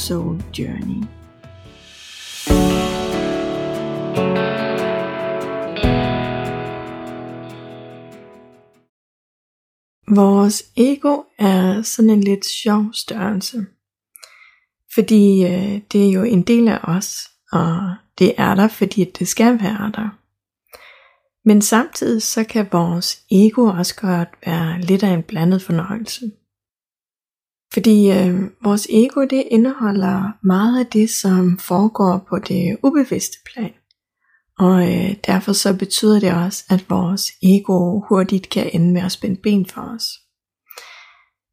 Soul Journey. Vores ego er sådan en lidt sjov størrelse. Fordi øh, det er jo en del af os, og det er der, fordi det skal være der. Men samtidig så kan vores ego også godt være lidt af en blandet fornøjelse. Fordi øh, vores ego det indeholder meget af det, som foregår på det ubevidste plan. Og øh, derfor så betyder det også, at vores ego hurtigt kan ende med at spænde ben for os.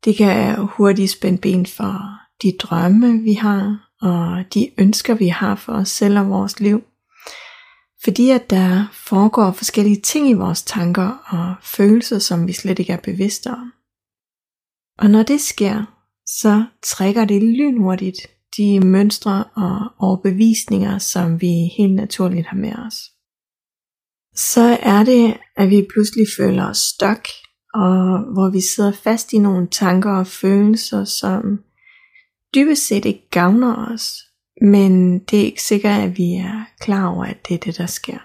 Det kan hurtigt spænde ben for de drømme, vi har, og de ønsker, vi har for os selv og vores liv. Fordi at der foregår forskellige ting i vores tanker og følelser, som vi slet ikke er bevidste om. Og når det sker, så trækker det lynhurtigt de mønstre og overbevisninger, som vi helt naturligt har med os. Så er det, at vi pludselig føler os stok, og hvor vi sidder fast i nogle tanker og følelser, som dybest set ikke gavner os, men det er ikke sikkert, at vi er klar over, at det er det, der sker.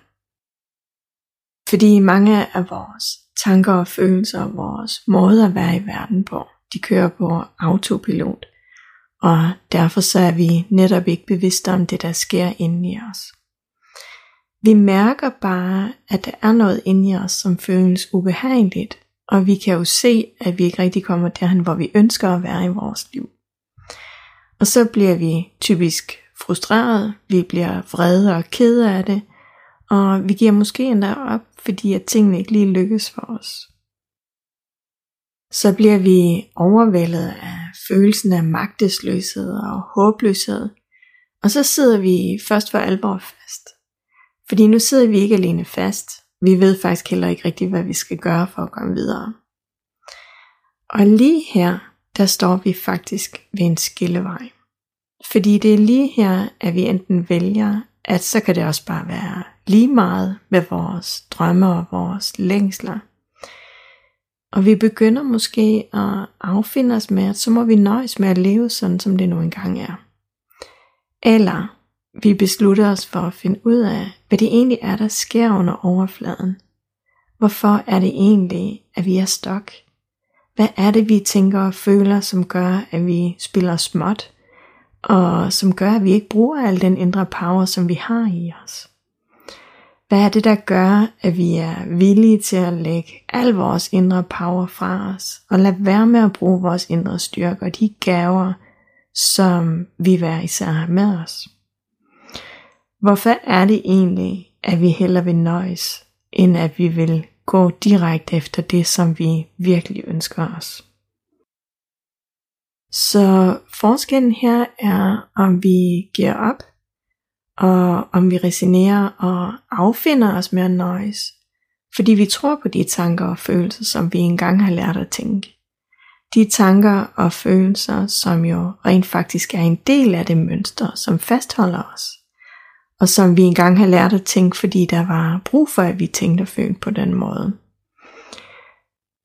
Fordi mange af vores tanker og følelser, og vores måde at være i verden på, de kører på autopilot, og derfor så er vi netop ikke bevidste om det, der sker inde i os. Vi mærker bare, at der er noget inde i os, som føles ubehageligt, og vi kan jo se, at vi ikke rigtig kommer derhen, hvor vi ønsker at være i vores liv. Og så bliver vi typisk frustreret, vi bliver vrede og kede af det, og vi giver måske endda op, fordi at tingene ikke lige lykkes for os så bliver vi overvældet af følelsen af magtesløshed og håbløshed. Og så sidder vi først for alvor fast. Fordi nu sidder vi ikke alene fast. Vi ved faktisk heller ikke rigtigt, hvad vi skal gøre for at komme videre. Og lige her, der står vi faktisk ved en skillevej. Fordi det er lige her, at vi enten vælger, at så kan det også bare være lige meget med vores drømme og vores længsler – og vi begynder måske at affinde os med, at så må vi nøjes med at leve sådan, som det nu engang er. Eller vi beslutter os for at finde ud af, hvad det egentlig er, der sker under overfladen. Hvorfor er det egentlig, at vi er stok? Hvad er det, vi tænker og føler, som gør, at vi spiller småt, og som gør, at vi ikke bruger al den indre power, som vi har i os? Hvad er det, der gør, at vi er villige til at lægge al vores indre power fra os, og lade være med at bruge vores indre styrke og de gaver, som vi hver især har med os? Hvorfor er det egentlig, at vi hellere vil nøjes, end at vi vil gå direkte efter det, som vi virkelig ønsker os? Så forskellen her er, om vi giver op, og om vi resignerer og affinder os med at nøjes, fordi vi tror på de tanker og følelser, som vi engang har lært at tænke. De tanker og følelser, som jo rent faktisk er en del af det mønster, som fastholder os, og som vi engang har lært at tænke, fordi der var brug for, at vi tænkte og følte på den måde.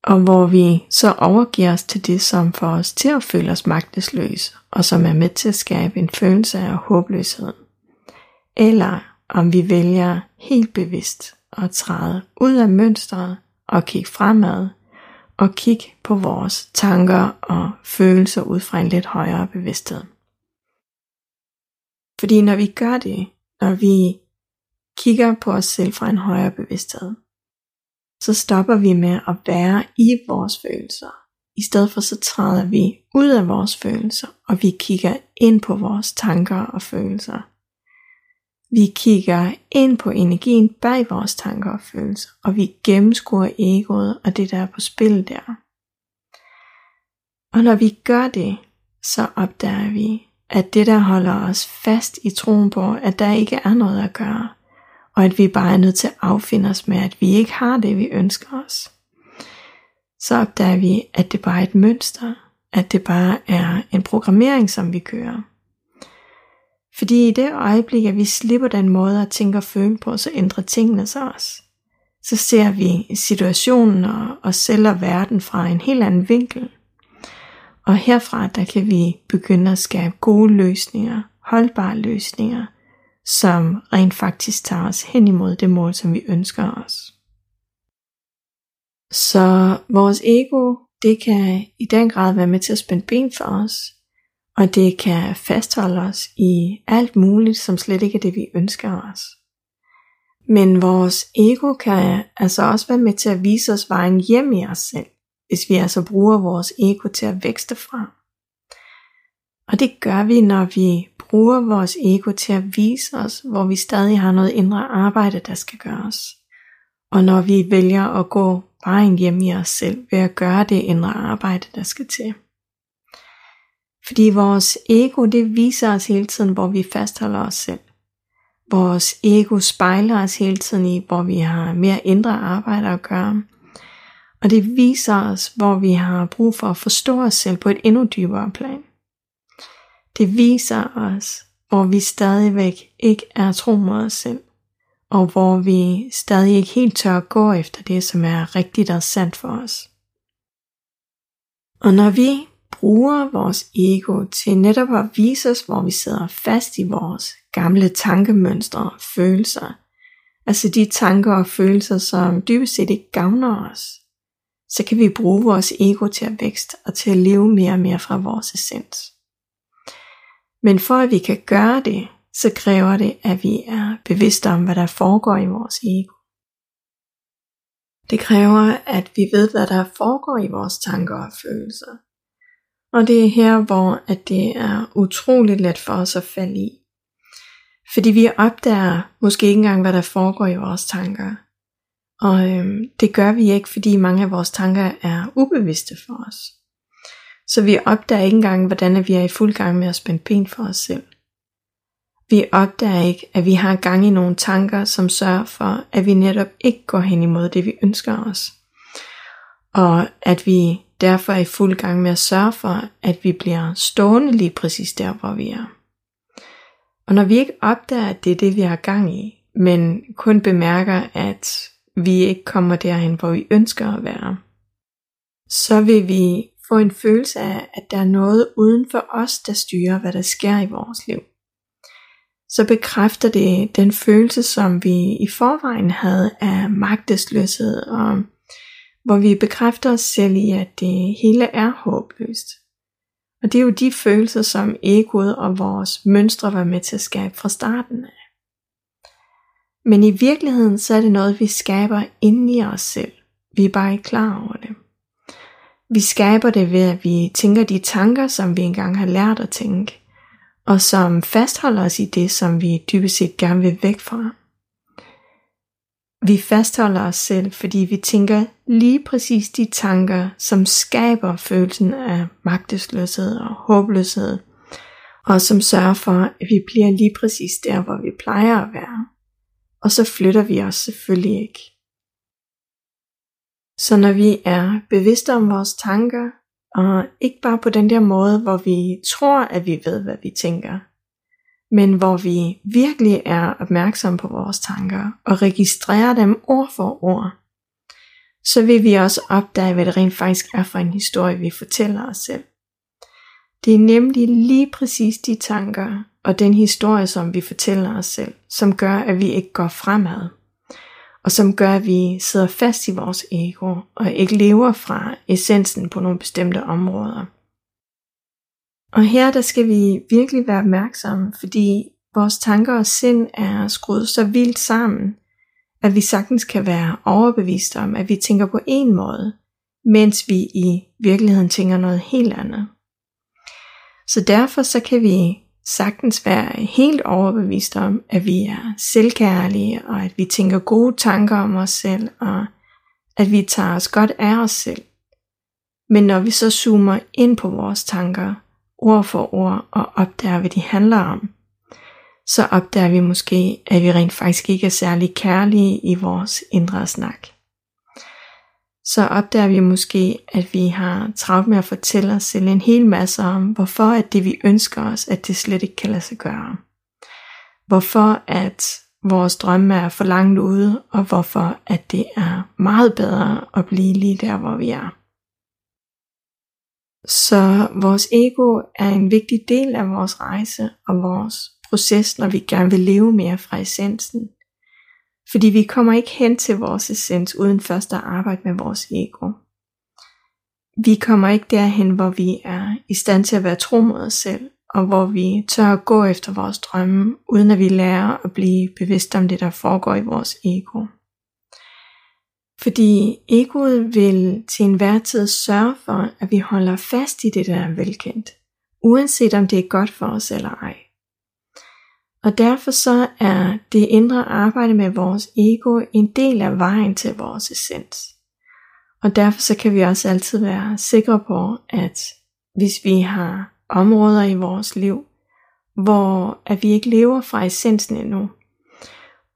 Og hvor vi så overgiver os til det, som får os til at føle os magtesløse, og som er med til at skabe en følelse af håbløshed eller om vi vælger helt bevidst at træde ud af mønstret og kigge fremad og kigge på vores tanker og følelser ud fra en lidt højere bevidsthed. Fordi når vi gør det, når vi kigger på os selv fra en højere bevidsthed, så stopper vi med at være i vores følelser. I stedet for så træder vi ud af vores følelser, og vi kigger ind på vores tanker og følelser vi kigger ind på energien bag vores tanker og følelser, og vi gennemskuer egoet og det, der er på spil der. Og når vi gør det, så opdager vi, at det der holder os fast i troen på, at der ikke er noget at gøre, og at vi bare er nødt til at affinde os med, at vi ikke har det, vi ønsker os, så opdager vi, at det bare er et mønster, at det bare er en programmering, som vi kører. Fordi i det øjeblik, at vi slipper den måde at tænke og føle på, så ændrer tingene sig også. Så ser vi situationen og os selv og verden fra en helt anden vinkel. Og herfra, der kan vi begynde at skabe gode løsninger, holdbare løsninger, som rent faktisk tager os hen imod det mål, som vi ønsker os. Så vores ego, det kan i den grad være med til at spænde ben for os, og det kan fastholde os i alt muligt, som slet ikke er det, vi ønsker os. Men vores ego kan altså også være med til at vise os vejen hjem i os selv, hvis vi altså bruger vores ego til at vækste fra. Og det gør vi, når vi bruger vores ego til at vise os, hvor vi stadig har noget indre arbejde, der skal gøres. Og når vi vælger at gå vejen hjem i os selv ved at gøre det indre arbejde, der skal til. Fordi vores ego, det viser os hele tiden, hvor vi fastholder os selv. Vores ego spejler os hele tiden i, hvor vi har mere indre arbejde at gøre. Og det viser os, hvor vi har brug for at forstå os selv på et endnu dybere plan. Det viser os, hvor vi stadigvæk ikke er tro mod os selv, og hvor vi stadig ikke helt tør at gå efter det, som er rigtigt og sandt for os. Og når vi bruger vores ego til netop at vise os, hvor vi sidder fast i vores gamle tankemønstre og følelser, altså de tanker og følelser, som dybest set ikke gavner os, så kan vi bruge vores ego til at vækste og til at leve mere og mere fra vores essens. Men for at vi kan gøre det, så kræver det, at vi er bevidste om, hvad der foregår i vores ego. Det kræver, at vi ved, hvad der foregår i vores tanker og følelser. Og det er her, hvor at det er utroligt let for os at falde i. Fordi vi opdager måske ikke engang, hvad der foregår i vores tanker. Og øhm, det gør vi ikke, fordi mange af vores tanker er ubevidste for os. Så vi opdager ikke engang, hvordan vi er i fuld gang med at spænde ben for os selv. Vi opdager ikke, at vi har gang i nogle tanker, som sørger for, at vi netop ikke går hen imod det, vi ønsker os. Og at vi derfor er i fuld gang med at sørge for, at vi bliver stående lige præcis der, hvor vi er. Og når vi ikke opdager, at det er det, vi har gang i, men kun bemærker, at vi ikke kommer derhen, hvor vi ønsker at være, så vil vi få en følelse af, at der er noget uden for os, der styrer, hvad der sker i vores liv. Så bekræfter det den følelse, som vi i forvejen havde af magtesløshed, og hvor vi bekræfter os selv i, at det hele er håbløst. Og det er jo de følelser, som egoet og vores mønstre var med til at skabe fra starten af. Men i virkeligheden så er det noget, vi skaber inde i os selv. Vi er bare ikke klar over det. Vi skaber det ved, at vi tænker de tanker, som vi engang har lært at tænke, og som fastholder os i det, som vi dybest set gerne vil væk fra. Vi fastholder os selv, fordi vi tænker lige præcis de tanker, som skaber følelsen af magtesløshed og håbløshed, og som sørger for, at vi bliver lige præcis der, hvor vi plejer at være. Og så flytter vi os selvfølgelig ikke. Så når vi er bevidste om vores tanker, og ikke bare på den der måde, hvor vi tror, at vi ved, hvad vi tænker, men hvor vi virkelig er opmærksomme på vores tanker og registrerer dem ord for ord, så vil vi også opdage, hvad det rent faktisk er for en historie, vi fortæller os selv. Det er nemlig lige præcis de tanker og den historie, som vi fortæller os selv, som gør, at vi ikke går fremad og som gør, at vi sidder fast i vores ego, og ikke lever fra essensen på nogle bestemte områder. Og her der skal vi virkelig være opmærksomme, fordi vores tanker og sind er skruet så vildt sammen, at vi sagtens kan være overbevist om, at vi tænker på en måde, mens vi i virkeligheden tænker noget helt andet. Så derfor så kan vi sagtens være helt overbevist om, at vi er selvkærlige, og at vi tænker gode tanker om os selv, og at vi tager os godt af os selv. Men når vi så zoomer ind på vores tanker, ord for ord og opdager, hvad de handler om, så opdager vi måske, at vi rent faktisk ikke er særlig kærlige i vores indre snak. Så opdager vi måske, at vi har travlt med at fortælle os selv en hel masse om, hvorfor at det vi ønsker os, at det slet ikke kan lade sig gøre. Hvorfor at vores drømme er for langt ude, og hvorfor at det er meget bedre at blive lige der, hvor vi er. Så vores ego er en vigtig del af vores rejse og vores proces, når vi gerne vil leve mere fra essensen. Fordi vi kommer ikke hen til vores essens uden først at arbejde med vores ego. Vi kommer ikke derhen, hvor vi er i stand til at være tro mod os selv, og hvor vi tør at gå efter vores drømme, uden at vi lærer at blive bevidst om det, der foregår i vores ego. Fordi egoet vil til enhver tid sørge for, at vi holder fast i det, der er velkendt, uanset om det er godt for os eller ej. Og derfor så er det indre arbejde med vores ego en del af vejen til vores essens. Og derfor så kan vi også altid være sikre på, at hvis vi har områder i vores liv, hvor at vi ikke lever fra essensen endnu,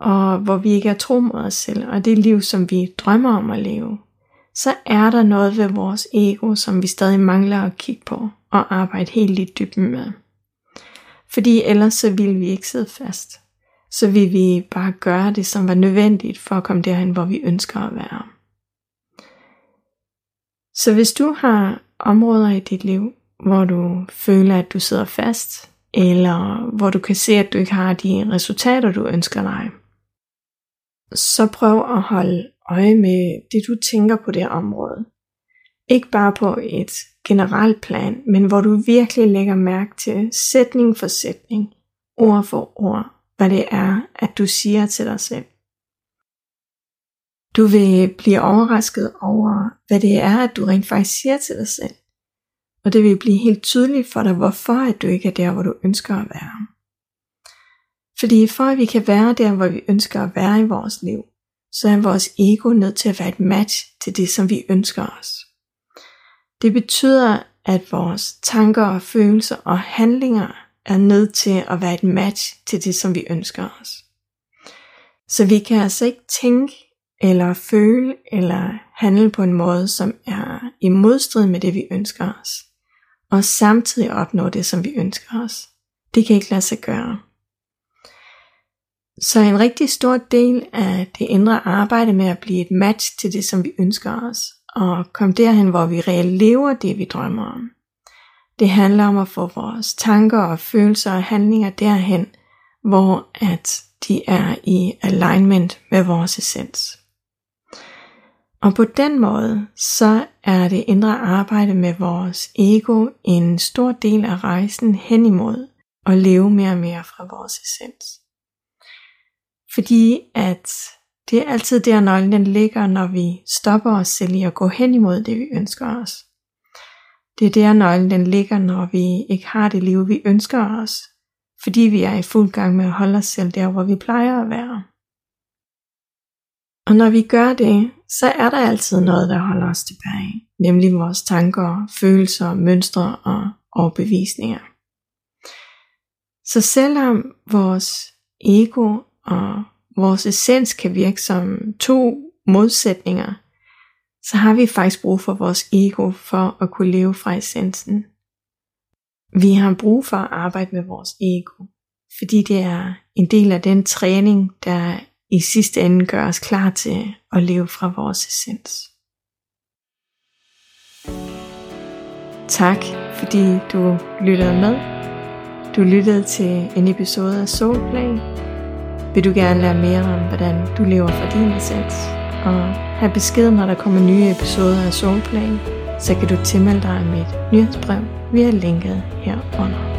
og hvor vi ikke er tro mod os selv, og det liv, som vi drømmer om at leve, så er der noget ved vores ego, som vi stadig mangler at kigge på og arbejde helt i dybden med. Fordi ellers så vil vi ikke sidde fast. Så vil vi bare gøre det, som var nødvendigt for at komme derhen, hvor vi ønsker at være. Så hvis du har områder i dit liv, hvor du føler, at du sidder fast, eller hvor du kan se, at du ikke har de resultater, du ønsker dig, så prøv at holde øje med det, du tænker på det område. Ikke bare på et generelt plan, men hvor du virkelig lægger mærke til sætning for sætning, ord for ord, hvad det er, at du siger til dig selv. Du vil blive overrasket over, hvad det er, at du rent faktisk siger til dig selv. Og det vil blive helt tydeligt for dig, hvorfor at du ikke er der, hvor du ønsker at være. Fordi for at vi kan være der, hvor vi ønsker at være i vores liv, så er vores ego nødt til at være et match til det, som vi ønsker os. Det betyder, at vores tanker og følelser og handlinger er nødt til at være et match til det, som vi ønsker os. Så vi kan altså ikke tænke eller føle eller handle på en måde, som er i modstrid med det, vi ønsker os, og samtidig opnå det, som vi ønsker os. Det kan ikke lade sig gøre. Så en rigtig stor del af det indre arbejde med at blive et match til det, som vi ønsker os, og komme derhen, hvor vi reelt lever det, vi drømmer om. Det handler om at få vores tanker og følelser og handlinger derhen, hvor at de er i alignment med vores essens. Og på den måde, så er det indre arbejde med vores ego en stor del af rejsen hen imod at leve mere og mere fra vores essens. Fordi at det er altid der nøglen den ligger, når vi stopper os selv i at gå hen imod det, vi ønsker os. Det er der nøglen den ligger, når vi ikke har det liv, vi ønsker os, fordi vi er i fuld gang med at holde os selv der, hvor vi plejer at være. Og når vi gør det, så er der altid noget, der holder os tilbage, nemlig vores tanker, følelser, mønstre og overbevisninger. Så selvom vores ego og vores essens kan virke som to modsætninger, så har vi faktisk brug for vores ego for at kunne leve fra essensen. Vi har brug for at arbejde med vores ego, fordi det er en del af den træning, der i sidste ende gør os klar til at leve fra vores essens. Tak fordi du lyttede med. Du lyttede til en episode af Soulplay, vil du gerne lære mere om, hvordan du lever for din essens, og have besked, når der kommer nye episoder af Soulplan, så kan du tilmelde dig mit nyhedsbrev. Via linket herunder.